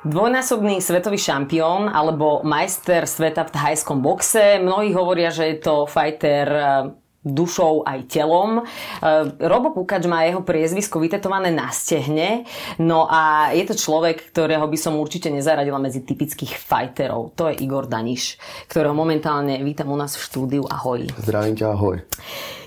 Dvojnásobný svetový šampión alebo majster sveta v thajskom boxe. Mnohí hovoria, že je to fighter eh, dušou aj telom. Eh, Robo Pukač má jeho priezvisko vytetované na stehne, no a je to človek, ktorého by som určite nezaradila medzi typických fighterov. To je Igor Daniš, ktorého momentálne vítam u nás v štúdiu. Ahoj. Zdravím ťa, ahoj.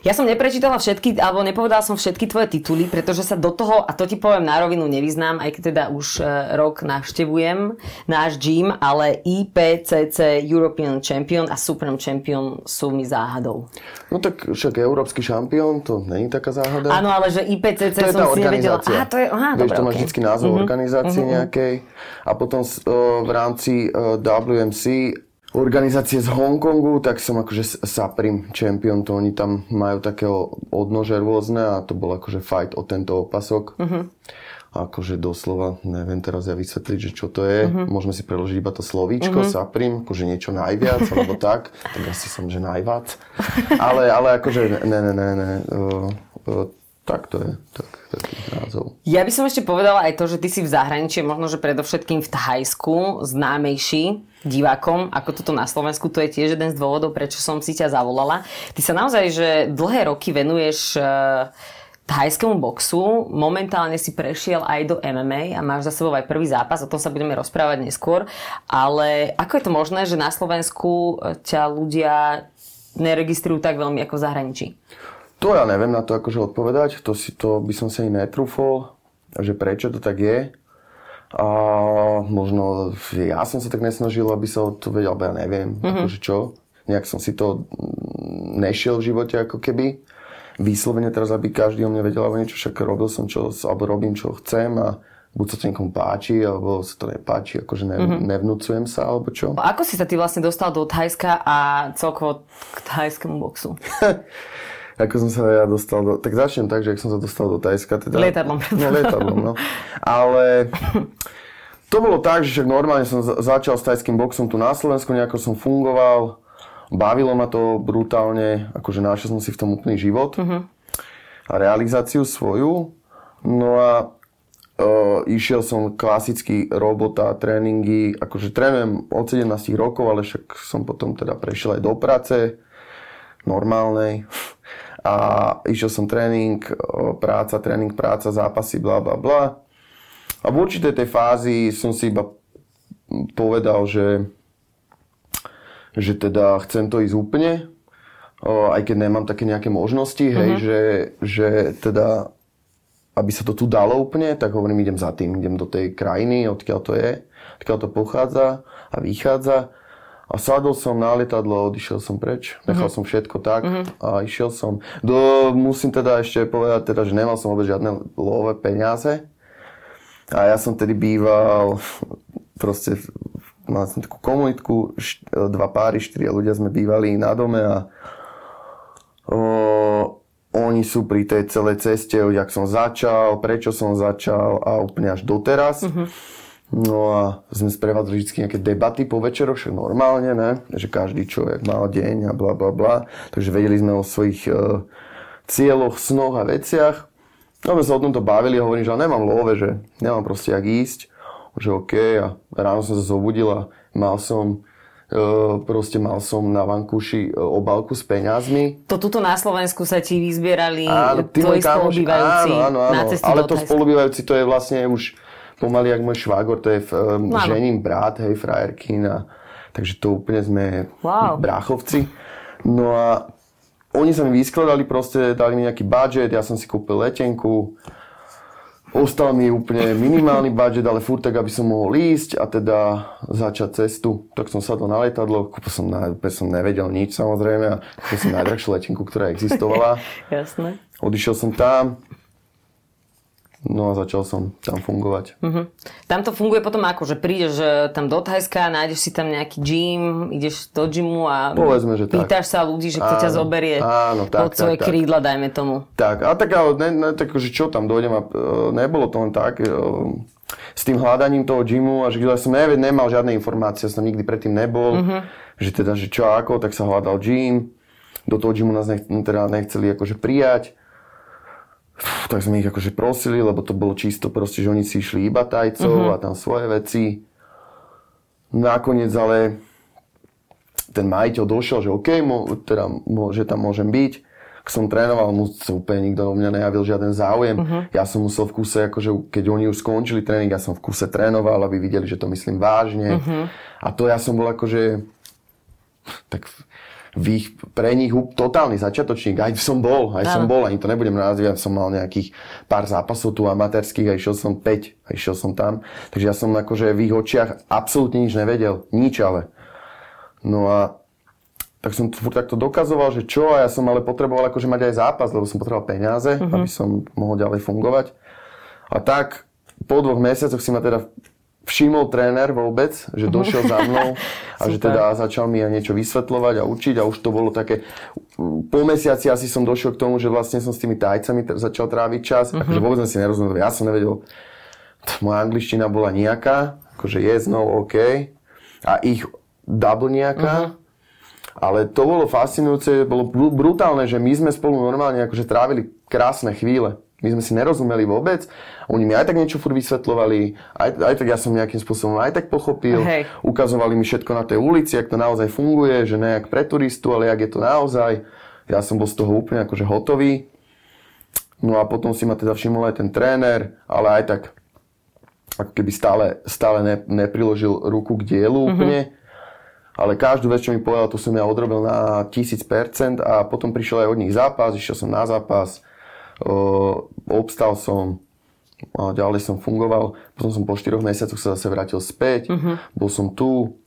Ja som neprečítala všetky, alebo nepovedala som všetky tvoje tituly, pretože sa do toho, a to ti poviem na rovinu, nevyznám, aj keď teda už e, rok navštevujem náš gym, ale IPCC European Champion a Supreme Champion sú mi záhadou. No tak však európsky šampión, to není taká záhada. Áno, ale že IPCC to som si nevedela. Aha, to je, aha, Vieš, dobre, to má okay. vždy názov Mhm. organizácie nejakej. A potom o, v rámci o, WMC organizácie z Hongkongu, tak som akože Saprim champion, to oni tam majú takého odnože rôzne a to bol akože fight o tento opasok. Mhm. A akože doslova, neviem teraz ja vysvetliť, že čo to je. Mhm. Môžeme si preložiť iba to slovíčko, Saprim, akože niečo najviac, alebo tak. Tak asi som, že najviac. Ale, ale akože ne, ne, ne, ne. Uh, uh, tak to je, tak, taký názov. Ja by som ešte povedala aj to, že ty si v zahraničí, možno, že predovšetkým v Thajsku známejší divákom, ako toto na Slovensku. To je tiež jeden z dôvodov, prečo som si ťa zavolala. Ty sa naozaj, že dlhé roky venuješ eh, thajskému boxu. Momentálne si prešiel aj do MMA a máš za sebou aj prvý zápas, o tom sa budeme rozprávať neskôr. Ale ako je to možné, že na Slovensku eh, ťa ľudia neregistrujú tak veľmi ako v zahraničí? To ja neviem na to akože odpovedať, to, si, to by som si ani netrúfol, že prečo to tak je. A možno, ja som sa tak nesnažil, aby sa to vedel, alebo ja neviem, mm-hmm. akože čo. Nejak som si to mm, nešiel v živote ako keby. Vyslovene teraz, aby každý o mne vedel alebo niečo, však robil som čo, alebo robím čo chcem a buď sa to niekomu páči, alebo sa to nepáči, akože ne, mm-hmm. nevnúcujem sa, alebo čo. Ako si sa ty vlastne dostal do Thajska a celkovo k thajskému boxu? Ako som sa ja dostal do... Tak začnem tak, že ak som sa dostal do Tajska. Teda, Lietadlom. No, lietadlom, no. Ale to bolo tak, že však normálne som za- začal s tajským boxom tu na Slovensku, nejako som fungoval. Bavilo ma to brutálne, akože našiel som si v tom úplný život a realizáciu svoju. No a uh, išiel som klasicky robota, tréningy, akože trénujem od 17 rokov, ale však som potom teda prešiel aj do práce normálnej. A išiel som tréning, o, práca, tréning, práca, zápasy, bla bla bla. A v určitej tej fázi som si iba povedal, že, že teda chcem to ísť úplne, o, aj keď nemám také nejaké možnosti, hej, že, že teda aby sa to tu dalo úplne, tak hovorím, idem za tým, idem do tej krajiny, odkiaľ to je, odkiaľ to pochádza a vychádza. A sadol som na lietadlo, odišiel som preč, nechal som všetko tak a išiel som. Do, musím teda ešte povedať, teda, že nemal som vôbec žiadne lové peniaze. A ja som tedy býval proste, mal som takú komunitku, št, dva páry, štyria ľudia sme bývali na dome a o, oni sú pri tej celej ceste, jak som začal, prečo som začal a úplne až doteraz. No a sme sprevádzali vždy nejaké debaty po večeroch, však normálne, ne? Že každý človek mal deň a bla bla bla. Takže vedeli sme o svojich e, cieľoch, snoch a veciach. No sme sa o tomto bavili a hovorím, že nemám love, že nemám proste jak ísť. Že OK a ráno som sa zobudil a mal som e, proste mal som na vankúši e, obálku s peňazmi. To tuto na Slovensku sa ti vyzbierali Áno, tvoji spolubývajúci áno, áno, áno. na ceste Ale to spolubývajúci, to je vlastne už pomaly jak môj švágor, to je um, No áno. žením brat, hej, frajerkin a takže to úplne sme Wow. bráchovci. No a oni sa mi vyskladali proste, dali mi nejaký budget, ja som si kúpil letenku, Ostal mi úplne minimálny budget, ale furt tak, aby som mohol ísť a teda začať cestu. Tak som sadol na letadlo, kúpil som, na, úplne som nevedel nič samozrejme a kúpil som najdrahšiu letenku, ktorá existovala. Jasné. Odišiel som tam, No a začal som tam fungovať. Uh-huh. Tam to funguje potom ako, že prídeš tam do Thajska, nájdeš si tam nejaký gym, ideš do gymu a Povedzme, že pýtaš tak. sa ľudí, že kto ťa zoberie áno, tak, pod svoje tak, krídla, dajme tomu. Tak, a tak ale ne, ne, tak, že čo tam dojdem a e, nebolo to len tak. E, s tým hľadaním toho gymu a že ja som neved, nemal žiadne informácie, som nikdy predtým nebol, uh-huh. že teda, že čo ako, tak sa hľadal gym. Do toho gymu nás nech, teda nechceli akože prijať tak sme ich akože prosili, lebo to bolo čisto proste, že oni si išli iba tajcov uh-huh. a tam svoje veci. Nakoniec ale ten majiteľ došiel, že OK, mo, teda, mo, že tam môžem byť. Ak som trénoval, mu úplne nikto do mňa nejavil žiaden záujem. Uh-huh. Ja som musel v kuse, akože keď oni už skončili tréning, ja som v kuse trénoval, aby videli, že to myslím vážne. Uh-huh. A to ja som bol akože tak v ich, pre nich totálny začiatočník. Aj som bol, aj som bol, ani to nebudem nazývať, som mal nejakých pár zápasov tu amatérských a išiel som 5 a išiel som tam. Takže ja som akože v ich očiach absolútne nič nevedel. Nič ale. No a tak som furt takto dokazoval, že čo, a ja som ale potreboval akože mať aj zápas, lebo som potreboval peniaze, uh-huh. aby som mohol ďalej fungovať. A tak po dvoch mesiacoch si ma teda všimol tréner vôbec, že došiel za mnou a že teda začal mi niečo vysvetľovať a učiť a už to bolo také, po mesiaci asi som došiel k tomu, že vlastne som s tými tajcami začal tráviť čas, uh-huh. akože vôbec som si nerozumel, ja som nevedel, moja angličtina bola nejaká, akože yes, no, OK a ich double nejaká, uh-huh. ale to bolo fascinujúce, bolo brutálne, že my sme spolu normálne akože trávili krásne chvíle. My sme si nerozumeli vôbec. Oni mi aj tak niečo furt vysvetľovali, aj, aj tak ja som nejakým spôsobom aj tak pochopil. Hej. Ukazovali mi všetko na tej ulici, jak to naozaj funguje, že nejak pre turistu, ale jak je to naozaj. Ja som bol z toho úplne akože hotový. No a potom si ma teda všimol aj ten tréner, ale aj tak ako keby stále, stále ne, nepriložil ruku k dielu mm-hmm. úplne. Ale každú vec, čo mi povedal, to som ja odrobil na 1000% a potom prišiel aj od nich zápas, išiel som na zápas obstal som, a ďalej som fungoval, potom som po 4 mesiacoch sa zase vrátil späť, uh-huh. bol som tu,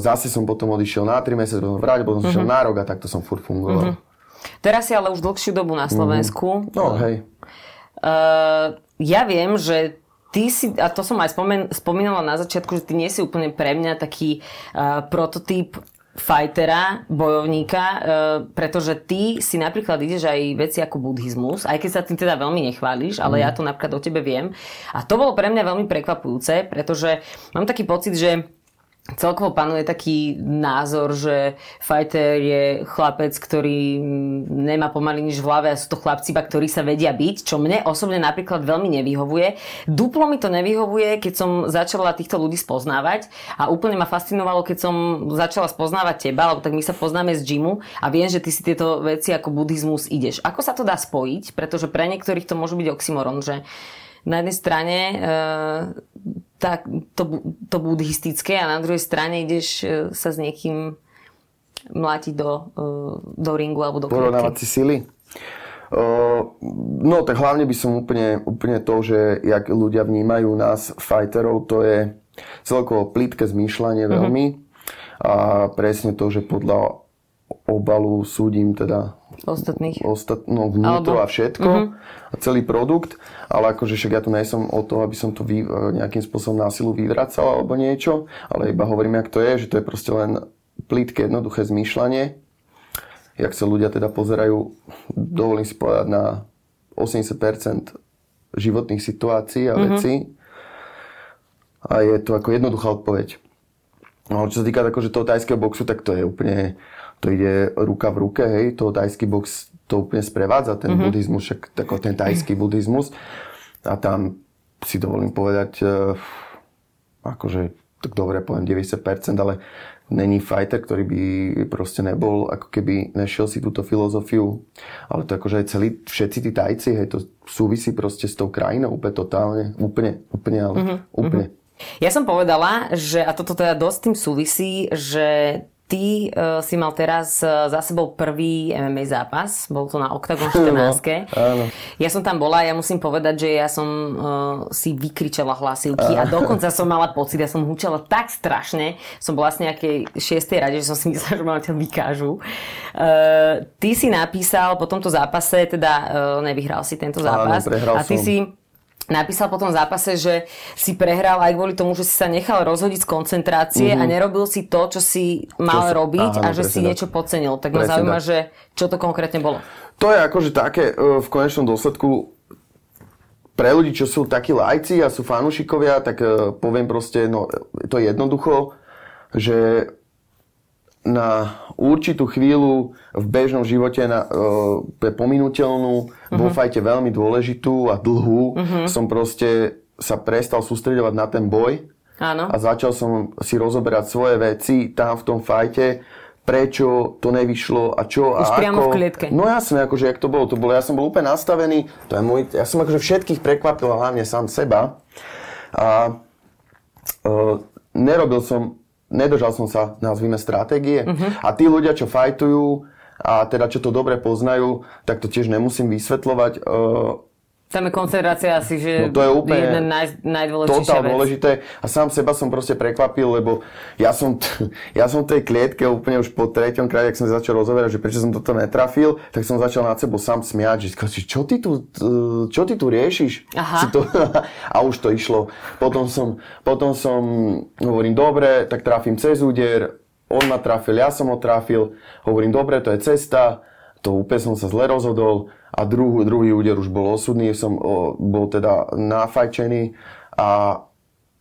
zase som potom odišiel na 3 mesiace, potom vrátil, potom som uh-huh. šiel na rok a takto som furt fungoval. Uh-huh. Teraz si ale už dlhšiu dobu na Slovensku. Uh-huh. No, hej. Uh, ja viem, že ty si, a to som aj spomen, spomínala na začiatku, že ty nie si úplne pre mňa taký uh, prototyp fightera, bojovníka, e, pretože ty si napríklad ideš aj veci ako buddhizmus, aj keď sa tým teda veľmi nechváliš, ale mm. ja to napríklad o tebe viem. A to bolo pre mňa veľmi prekvapujúce, pretože mám taký pocit, že celkovo panuje taký názor, že fighter je chlapec, ktorý nemá pomaly nič v hlave a sú to chlapci, iba ktorí sa vedia byť, čo mne osobne napríklad veľmi nevyhovuje. Duplo mi to nevyhovuje, keď som začala týchto ľudí spoznávať a úplne ma fascinovalo, keď som začala spoznávať teba, lebo tak my sa poznáme z gymu a viem, že ty si tieto veci ako buddhizmus ideš. Ako sa to dá spojiť? Pretože pre niektorých to môže byť oxymoron, že na jednej strane e, tak, to, to buddhistické a na druhej strane ideš e, sa s niekým mlátiť do, e, do ringu alebo do Porovnávať si sily? no tak hlavne by som úplne, úplne to, že jak ľudia vnímajú nás fighterov, to je celkovo plítke zmýšľanie mm-hmm. veľmi a presne to, že podľa obalu súdim teda ostatných. Ostat, no, vnútro Alebo... a všetko. Uh-huh. A celý produkt. Ale akože však ja tu nejsem o to, aby som to vy, nejakým spôsobom násilu vyvracal alebo niečo. Ale iba hovorím, jak to je, že to je proste len plítke, jednoduché zmýšľanie. Jak sa ľudia teda pozerajú, dovolím si povedať, na 80% životných situácií a uh-huh. A je to ako jednoduchá odpoveď. No, čo sa týka akože toho tajského boxu, tak to je úplne to ide ruka v ruke, hej, to tajský box to úplne sprevádza, ten mm-hmm. buddhizmus, však tako ten tajský buddhizmus. A tam si dovolím povedať, uh, akože, tak dobre, poviem 90%, ale není fighter, ktorý by proste nebol, ako keby nešiel si túto filozofiu. Ale to akože aj celý, všetci tí tajci, hej, to súvisí proste s tou krajinou úplne totálne, úplne, úplne, ale mm-hmm. úplne. Ja som povedala, že, a toto teda dosť tým súvisí, že ty uh, si mal teraz uh, za sebou prvý MMA zápas, bol to na Octagon 14. áno. Ja som tam bola, ja musím povedať, že ja som uh, si vykričala hlasivky a dokonca som mala pocit, ja som húčala tak strašne, som bola v nejakej šiestej rade, že som si myslela, že ma ťa vykážu. Uh, ty si napísal po tomto zápase, teda uh, nevyhral si tento zápas. Áno, a ty som. si napísal po tom zápase, že si prehral aj kvôli tomu, že si sa nechal rozhodiť z koncentrácie mm-hmm. a nerobil si to, čo si mal čo robiť áno, a že si tak. niečo podcenil. Tak ma zaujíma, tak. že čo to konkrétne bolo. To je akože také e, v konečnom dôsledku pre ľudí, čo sú takí lajci a sú fanúšikovia, tak e, poviem proste, no to je jednoducho, že na určitú chvíľu v bežnom živote na, uh, pominuteľnú, uh-huh. vo fajte veľmi dôležitú a dlhú, uh-huh. som proste sa prestal sústredovať na ten boj Áno. a začal som si rozoberať svoje veci tam v tom fajte, prečo to nevyšlo a čo Už a priamo ako. v klietke. No jasne, akože jak to bolo, to bolo, ja som bol úplne nastavený, to je môj, ja som akože všetkých prekvapil, hlavne sám seba. A uh, nerobil som nedržal som sa, nazvime, stratégie. Uh-huh. A tí ľudia, čo fajtujú a teda čo to dobre poznajú, tak to tiež nemusím vysvetľovať. Uh, je koncentrácia asi, že no to je úplne jedna naj, najdôležitejšia vec. dôležité a sám seba som proste prekvapil, lebo ja som, t- ja som v tej klietke úplne už po treťom krát, ak som začal rozoberať, že prečo som toto netrafil, tak som začal nad sebou sám smiať, že čo ty tu, čo ty tu riešiš? Aha. To, a už to išlo. Potom som, potom som, hovorím, dobre, tak trafím cez úder, on ma trafil, ja som ho trafil, hovorím, dobre, to je cesta, to úplne som sa zle rozhodol, a druhý, druhý úder už bol osudný, som o, bol teda nafajčený a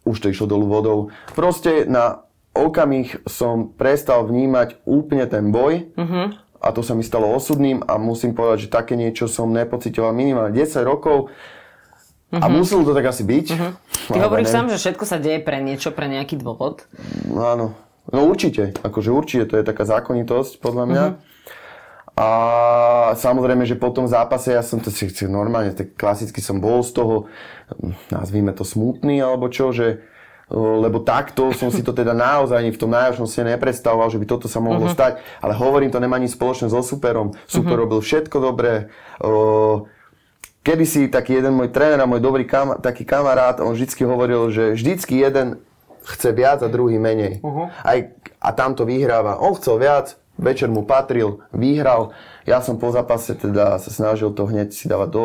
už to išlo dolu vodou. Proste na okamih som prestal vnímať úplne ten boj uh-huh. a to sa mi stalo osudným a musím povedať, že také niečo som nepocitoval minimálne 10 rokov uh-huh. a muselo to tak asi byť. Uh-huh. Ty hovoríš sám, že všetko sa deje pre niečo, pre nejaký dôvod? No, áno. No určite, akože určite, to je taká zákonitosť podľa mňa. Uh-huh. A samozrejme, že po tom zápase ja som to si normálne, tak klasicky som bol z toho, nazvíme to smutný alebo čo, že lebo takto som si to teda naozaj ani v tom najhoršom si nepredstavoval, že by toto sa mohlo uh-huh. stať. Ale hovorím, to nemá nič spoločné so superom. Super uh-huh. robil všetko dobré. Kedy si taký jeden môj tréner a môj dobrý kam, taký kamarát, on vždycky hovoril, že vždycky jeden chce viac a druhý menej. Uh-huh. Aj, a tam to vyhráva. On chcel viac, večer mu patril, vyhral. Ja som po zápase teda sa snažil to hneď si dávať do...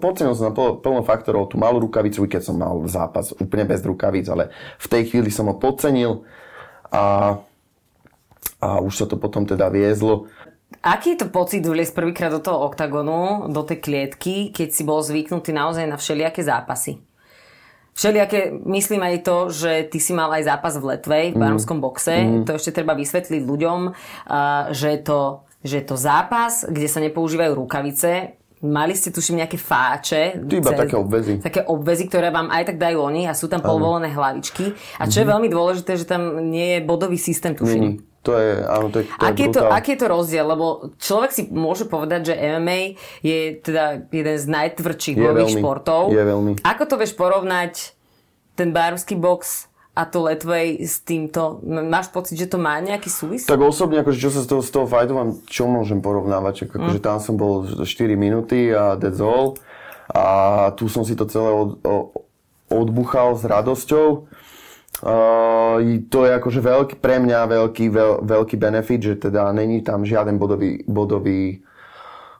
Podcenil som na plno faktorov tú malú rukavicu, keď som mal zápas úplne bez rukavic, ale v tej chvíli som ho podcenil a, a už sa to potom teda viezlo. Aký je to pocit vliesť prvýkrát do toho oktagonu, do tej klietky, keď si bol zvyknutý naozaj na všelijaké zápasy? Všelijaké, myslím aj to, že ty si mal aj zápas v Letvej, v barovskom boxe. Mm. To ešte treba vysvetliť ľuďom, že je, to, že je to zápas, kde sa nepoužívajú rukavice, Mali ste tuším nejaké fáče. Iba cez, také obvezy. Také obvezy, ktoré vám aj tak dajú oni a sú tam polvolené hlavičky. A čo mm-hmm. je mhm. veľmi dôležité, že tam nie je bodový systém, tuším. Mm. To je, áno, to je, to aký, je to, aký je to rozdiel? Lebo človek si môže povedať, že MMA je teda jeden z najtvrdších bojových športov. Je veľmi. Ako to vieš porovnať ten barovský box a to Letvej s týmto? Máš pocit, že to má nejaký súvis? Tak osobne, akože čo sa z toho, z toho fightu mám, čo môžem porovnávať? Akože mm. tam som bol 4 minúty a that's all. A tu som si to celé od, odbuchal s radosťou. Uh, to je akože veľký, pre mňa veľký, veľ, veľký benefit, že teda není tam žiaden bodový, bodový,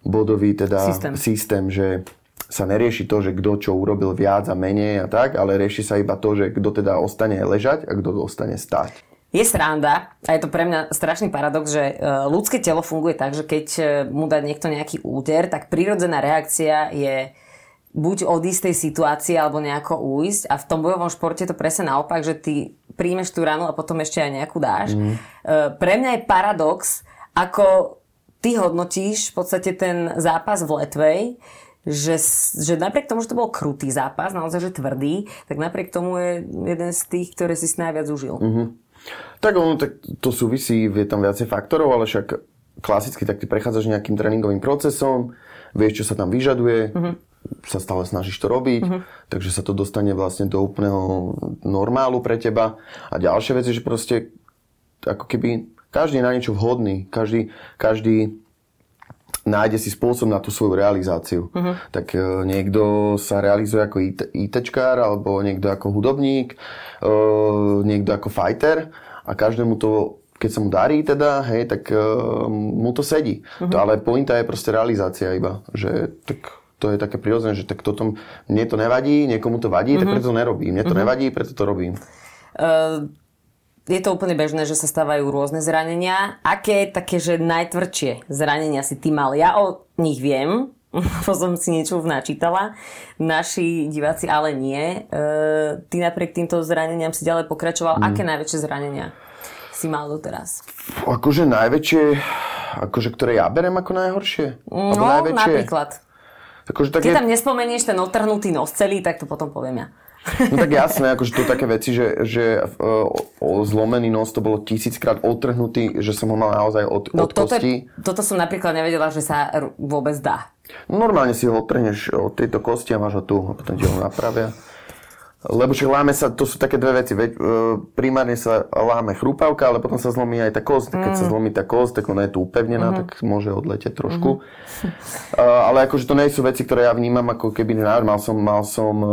bodový teda systém. systém, že sa nerieši to, že kto čo urobil viac a menej a tak, ale rieši sa iba to, že kto teda ostane ležať a kto ostane stať. Je sranda a je to pre mňa strašný paradox, že e, ľudské telo funguje tak, že keď e, mu dá niekto nejaký úder, tak prírodzená reakcia je buď odísť tej situácie alebo nejako újsť a v tom bojovom športe to presne naopak, že ty príjmeš tú ranu a potom ešte aj nejakú dáš. Mm. Pre mňa je paradox, ako ty hodnotíš v podstate ten zápas v Letvej, že, že napriek tomu, že to bol krutý zápas, naozaj že tvrdý, tak napriek tomu je jeden z tých, ktoré si si najviac užil. Mm-hmm. Tak ono, tak to súvisí, je tam viacej faktorov, ale však klasicky tak ty prechádzaš nejakým tréningovým procesom, vieš, čo sa tam vyžaduje, mm-hmm sa stále snažíš to robiť, uh-huh. takže sa to dostane vlastne do úplného normálu pre teba. A ďalšia vec je, že proste ako keby Každý je na niečo vhodný. Každý, každý nájde si spôsob na tú svoju realizáciu. Uh-huh. Tak e, niekto sa realizuje ako IT, ITčkár, alebo niekto ako hudobník, e, niekto ako fighter a každému to, keď sa mu darí teda, hej, tak e, mu to sedí. Uh-huh. To, ale pointa je proste realizácia iba, že tak to je také prirodzené, že tak toto, mne to nevadí, niekomu to vadí, uh-huh. tak preto to nerobím. Mne to uh-huh. nevadí, preto to robím. Uh je to úplne bežné, že sa stávajú rôzne zranenia. Aké také, že najtvrdšie zranenia si ty mal? Ja o nich viem, lebo som si niečo načítala. Naši diváci ale nie. E, ty napriek týmto zraneniam si ďalej pokračoval. Mm. Aké najväčšie zranenia si mal doteraz? Akože najväčšie, akože ktoré ja berem ako najhoršie? No, najväčšie... napríklad. Akože tak Ty je... tam nespomenieš ten otrhnutý nos celý, tak to potom poviem ja. No tak jasné, akože to také veci, že, že uh, o, zlomený nos to bolo tisíckrát otrhnutý, že som ho mal naozaj od, no, od toto, kosti. Toto som napríklad nevedela, že sa vôbec dá. Normálne si ho otrhneš od tejto kosti a máš ho tu a potom ti ho napravia. Lebo však láme sa, to sú také dve veci. Veď, e, primárne sa láme chrúpavka, ale potom sa zlomí aj tá. Keď mm. sa zlomí tá kost, tak ona je tu upevnená, mm-hmm. tak môže odletieť trošku. Mm-hmm. E, ale akože to nie sú veci, ktoré ja vnímam ako keby nevár. Mal som, mal som e,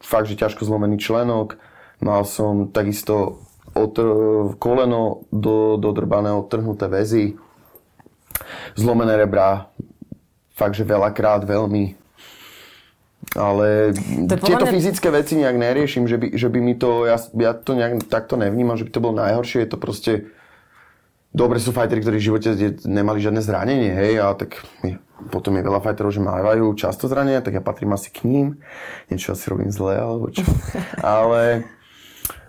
fakt, že ťažko zlomený členok. Mal som takisto otr- koleno do, dodrbané, odtrhnuté väzy. Zlomené rebra. Fakt, že veľakrát veľmi ale to tieto mňa... fyzické veci nejak neriešim, že by, že by mi to, ja, ja to nejak takto nevnímam, že by to bolo najhoršie, je to proste, dobre sú fajteri, ktorí v živote nemali žiadne zranenie, hej, a tak potom je veľa fajterov, že majú často zranenia, tak ja patrím asi k ním, niečo asi robím zle, alebo čo, ale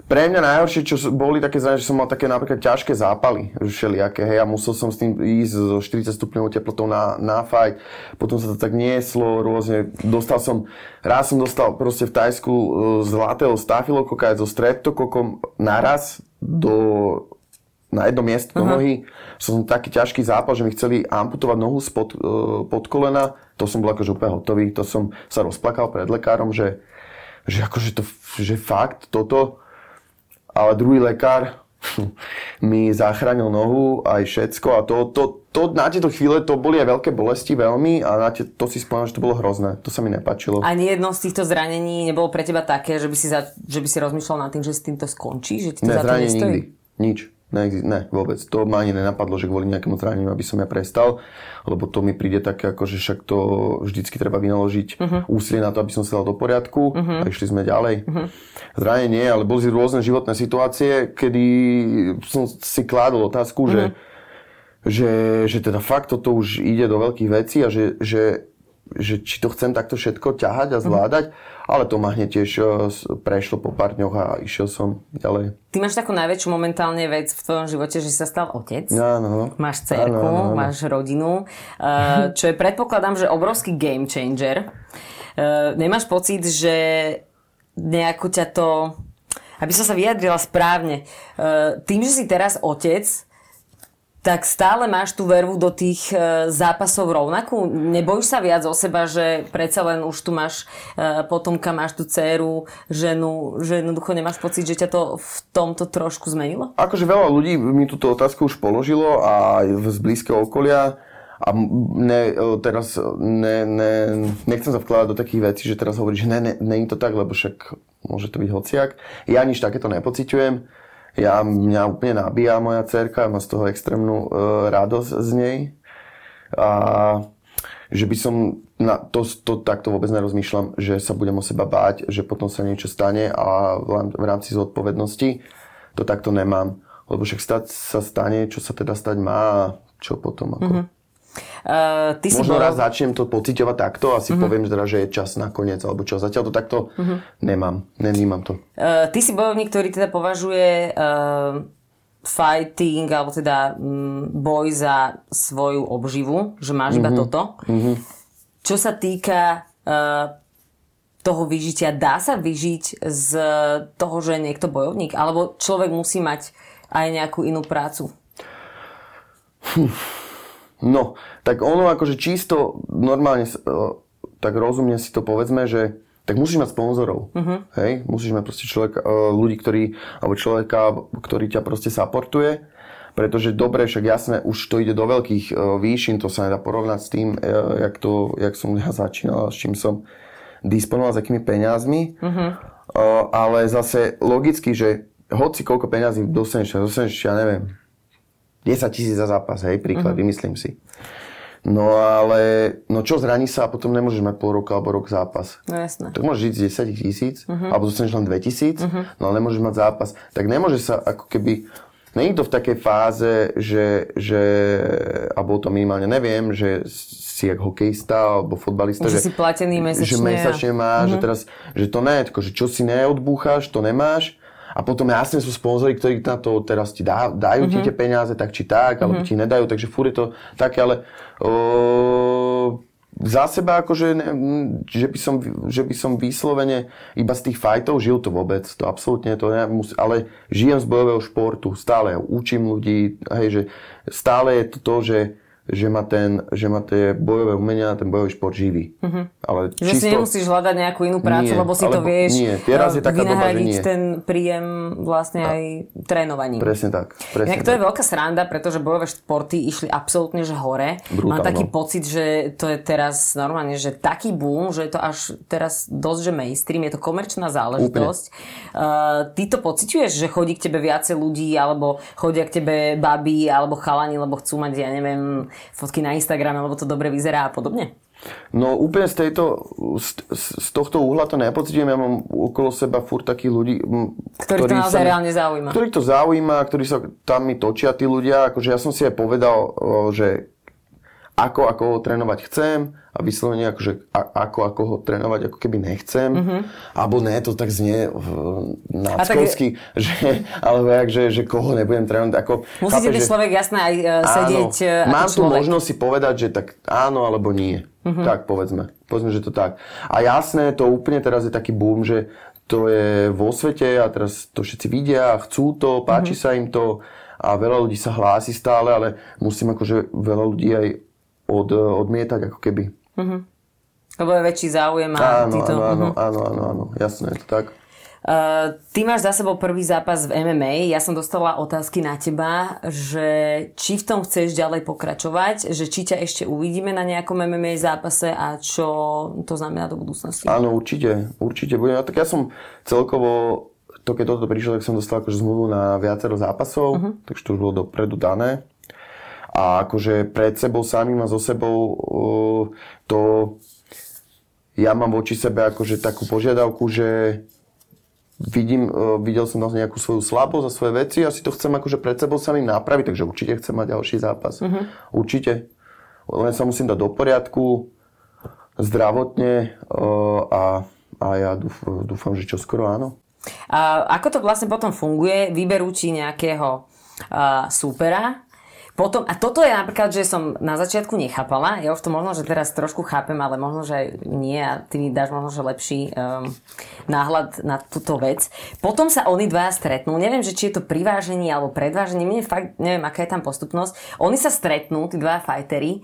pre mňa najhoršie, čo boli také zranenia, že som mal také napríklad ťažké zápaly, všelijaké, hej, a musel som s tým ísť zo 40 stupňov teplotou na, na fight, potom sa to tak nieslo rôzne, dostal som, raz som dostal proste v Tajsku e, zlatého stafilokoka aj so streptokokom naraz do, na jedno miesto do nohy. Som taký ťažký zápal, že mi chceli amputovať nohu spod, e, pod kolena, to som bol akože úplne hotový, to som sa rozplakal pred lekárom, že, že akože to, že fakt toto, ale druhý lekár mi zachránil nohu aj všetko a to, to, to, na tieto chvíle to boli aj veľké bolesti veľmi a na tie, to si spomínam, že to bolo hrozné. To sa mi nepačilo. A jedno z týchto zranení nebolo pre teba také, že by si, za, že by si rozmýšľal nad tým, že s týmto skončí? Že ti to ne, za to nestojí? nikdy. Nič. Ne, ne, vôbec. To ma ani nenapadlo, že kvôli nejakému zraneniu, aby som ja prestal, lebo to mi príde také, ako, že však to vždycky treba vynaložiť uh-huh. úsilie na to, aby som sa dal do poriadku uh-huh. a išli sme ďalej. Uh-huh. Zranenie nie, ale boli rôzne životné situácie, kedy som si kládol otázku, uh-huh. že, že, že teda fakt toto už ide do veľkých vecí a že, že že či to chcem takto všetko ťahať a zvládať, mm-hmm. ale to ma hneď tiež e, prešlo po pár dňoch a išiel som ďalej. Ty máš takú najväčšiu momentálne vec v tvojom živote, že si sa stal otec. Áno. Máš dcerku, áno, áno. máš rodinu, uh, čo je predpokladám, že obrovský game changer. Uh, nemáš pocit, že nejako ťa to, aby som sa vyjadrila správne, tým, že si teraz otec, tak stále máš tú vervu do tých e, zápasov rovnakú? Nebojíš sa viac o seba, že predsa len už tu máš e, potomka, máš tú dceru, ženu, že jednoducho nemáš pocit, že ťa to v tomto trošku zmenilo? Akože veľa ľudí mi túto otázku už položilo a z blízkeho okolia a ne, e, teraz ne, ne, nechcem sa vkladať do takých vecí, že teraz hovoríš, že ne, ne, ne, je to tak, lebo však môže to byť hociak. Ja nič takéto nepociťujem ja, mňa úplne nabíja moja cerka, má z toho extrémnu e, radosť z nej. A že by som na to, to takto vôbec nerozmýšľam, že sa budem o seba báť, že potom sa niečo stane a v rámci zodpovednosti to takto nemám. Lebo však stať sa stane, čo sa teda stať má a čo potom. Ako. Mm-hmm. Uh, ty Možno si bol... raz začnem to pociťovať takto a si uh-huh. poviem, že, teda, že je čas nakoniec, alebo čo. Zatiaľ to takto uh-huh. nemám, nevnímam to. Uh, ty si bojovník, ktorý teda považuje uh, fighting, alebo teda um, boj za svoju obživu, že máš uh-huh. iba toto. Uh-huh. Čo sa týka uh, toho vyžitia, dá sa vyžiť z toho, že je niekto bojovník? Alebo človek musí mať aj nejakú inú prácu? Hm. No, tak ono akože čisto normálne, e, tak rozumne si to povedzme, že tak musíš mať sponzorov. Uh-huh. Hej? Musíš mať proste človek, e, ľudí, ktorí, alebo človeka, ktorý ťa proste supportuje. Pretože dobre, však jasné, už to ide do veľkých uh, výšin, to sa nedá porovnať s tým, jak, to, jak som ja začínal, s čím som disponoval, s akými peniazmi. Uh-huh. Uh, ale zase logicky, že hoci koľko peniazí dostaneš, dostaneš, ja neviem, 10 tisíc za zápas, hej, príklad, uh-huh. vymyslím si. No ale, no čo zraní sa a potom nemôžeš mať pol roka alebo rok zápas. No jasné. Tak môžeš žiť z 10 tisíc, uh-huh. alebo dostaneš len 2 tisíc, uh-huh. no ale nemôžeš mať zápas. Tak nemôže sa ako keby, není to v takej fáze, že, že alebo to minimálne neviem, že si jak hokejista alebo fotbalista, že, že si platený mesačne. Že mesačne máš, uh-huh. že teraz, že to ne, že čo si neodbúcháš, to nemáš. A potom jasne sú sponzory, ktorí na to teraz ti dá, dajú uh-huh. ti tie peniaze, tak či tak, alebo uh-huh. ti nedajú, takže fúr je to také, ale o, za seba akože, ne, že, by som, že by som vyslovene iba z tých fajtov žil to vôbec, to absolútne to nemusí, ale žijem z bojového športu, stále učím ľudí, hej, že stále je to to, že že ma, ten, že ma tie bojové umenia, ten bojový šport živí. Uh-huh. Ale že čisto... si nemusíš hľadať nejakú inú prácu, nie, lebo si to vieš nie. Teraz je taká doba, že nie. ten príjem vlastne aj trénovaním. Presne tak. Presne Inak to tak. je veľká sranda, pretože bojové športy išli absolútne že hore. Brutálno. Mám taký pocit, že to je teraz normálne, že taký boom, že je to až teraz dosť, že mainstream, je to komerčná záležitosť. Uh, ty to pociťuješ, že chodí k tebe viacej ľudí, alebo chodia k tebe baby, alebo chalani, lebo chcú mať, ja neviem, fotky na Instagrame, lebo to dobre vyzerá a podobne? No úplne z, tejto, z, z tohto uhla to nepocitujem. Ja mám okolo seba furt takých ľudí, ktorí to naozaj reálne zaujíma. Ktorých to zaujíma, ktorí sa tam mi točia tí ľudia. Akože ja som si aj povedal, že ako, ako ho trénovať chcem a vyslovene akože a, ako, ako ho trénovať ako keby nechcem. Mm-hmm. Alebo ne, to tak znie náckovsky, tak... že, alebo jak, že, že koho nebudem trénovať. Ako, Musíte byť človek jasné aj uh, sedieť áno, uh, Mám tu možnosť si povedať, že tak áno alebo nie. Mm-hmm. Tak povedzme. Povedzme, že to tak. A jasné, to úplne teraz je taký boom, že to je vo svete a teraz to všetci vidia, chcú to, páči mm-hmm. sa im to a veľa ľudí sa hlási stále, ale musím akože veľa ľudí aj od, odmietať ako keby. Uh-huh. Lebo je väčší záujem a áno, ty to... Áno, áno, uh-huh. áno, áno, áno, jasné, je to tak. Uh, ty máš za sebou prvý zápas v MMA. Ja som dostala otázky na teba, že či v tom chceš ďalej pokračovať, že či ťa ešte uvidíme na nejakom MMA zápase a čo to znamená do budúcnosti. Áno, určite, určite budem. Tak ja som celkovo, to keď toto prišlo, tak som dostal akože zmluvu na viacero zápasov, uh-huh. takže to už bolo dopredu dané. A akože pred sebou samým a so sebou uh, to ja mám voči sebe akože takú požiadavku, že vidím, uh, videl som vlastne nejakú svoju slabosť a svoje veci a si to chcem akože pred sebou samým napraviť, takže určite chcem mať ďalší zápas. Uh-huh. Určite. Len sa musím dať do poriadku, zdravotne uh, a, a ja dúfam, dúfam, že čoskoro áno. A ako to vlastne potom funguje? Vyberú ti nejakého uh, súpera, potom, a toto je napríklad, že som na začiatku nechápala, ja už to možno, že teraz trošku chápem, ale možno, že nie a ty mi dáš možno, že lepší um, náhľad na túto vec. Potom sa oni dvaja stretnú, neviem, že či je to priváženie alebo predváženie, mne fakt neviem, aká je tam postupnosť. Oni sa stretnú, tí dvaja fajtery,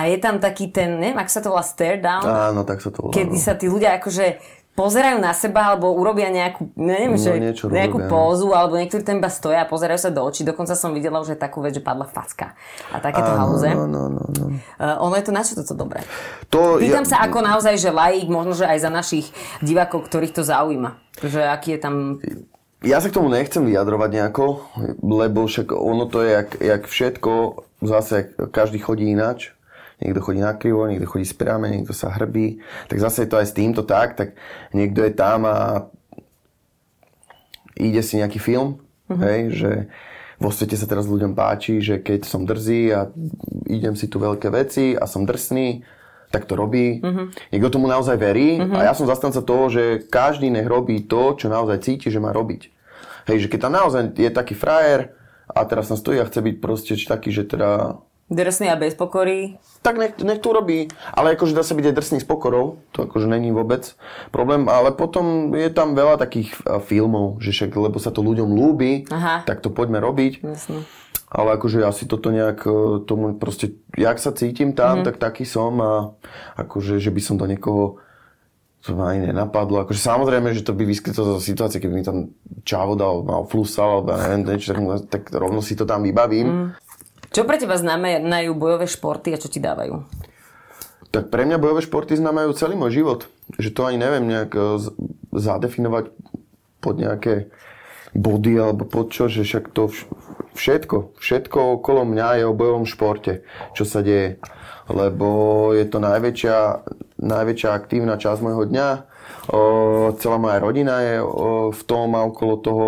a je tam taký ten, neviem, ak sa to volá stare down. Áno, tak sa to volá. Kedy no. sa tí ľudia akože pozerajú na seba alebo urobia nejakú, neviem, no, že, nejakú robia, pózu alebo niektorí tam iba stoja a pozerajú sa do očí. Dokonca som videla už aj takú vec, že padla facka a takéto halúze. No, no, no, no. Uh, ono je to na čo toto dobré? To Pýtam ja, sa ako naozaj, že laik, možno, že aj za našich divákov, ktorých to zaujíma. Že aký je tam... Ja sa k tomu nechcem vyjadrovať nejako, lebo však ono to je jak, jak všetko, zase každý chodí ináč niekto chodí na krivo, niekto chodí správne, niekto sa hrbí. Tak zase je to aj s týmto tak, tak niekto je tam a ide si nejaký film, uh-huh. hej, že vo svete sa teraz ľuďom páči, že keď som drzý a idem si tu veľké veci a som drsný, tak to robí. Uh-huh. Niekto tomu naozaj verí uh-huh. a ja som zastanca toho, že každý nech robí to, čo naozaj cíti, že má robiť. Hej, že keď tam naozaj je taký frajer a teraz tam stojí a chce byť proste taký, že teda Drsný a bez pokory. Tak nech, nech to robí. Ale akože dá sa byť aj drsný s pokorou. To akože není vôbec problém. Ale potom je tam veľa takých filmov, že však, lebo sa to ľuďom ľúbi, Aha. tak to poďme robiť. Jasne. Ale akože ja si toto nejak e, tomu proste, jak sa cítim tam, mm-hmm. tak taký som a akože, že by som do niekoho to ma ani nenapadlo. Akože samozrejme, že to by vyskytlo zo situácie, keby mi tam čavo dal, mal flusal, alebo neviem, niečo, tak, tak rovno si to tam vybavím. Mm. Čo pre teba znamenajú bojové športy a čo ti dávajú? Tak pre mňa bojové športy znamenajú celý môj život. Že to ani neviem nejak e, zadefinovať pod nejaké body alebo pod čo, že však to všetko, všetko okolo mňa je o bojovom športe, čo sa deje. Lebo je to najväčšia, najväčšia aktívna časť môjho dňa. O, celá moja rodina je o, v tom a okolo toho.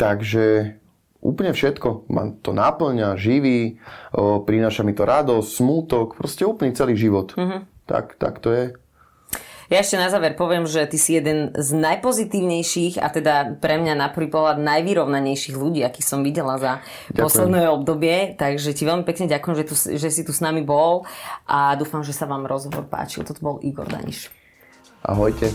Takže úplne všetko. Ma to náplňa, živí, o, prináša mi to radosť, smútok, proste úplný celý život. Mm-hmm. Tak, tak to je. Ja ešte na záver poviem, že ty si jeden z najpozitívnejších a teda pre mňa na prvý pohľad najvyrovnanejších ľudí, aký som videla za ďakujem. posledné obdobie. Takže ti veľmi pekne ďakujem, že, tu, že si tu s nami bol a dúfam, že sa vám rozhovor páčil. Toto bol Igor Daniš. Ahojte.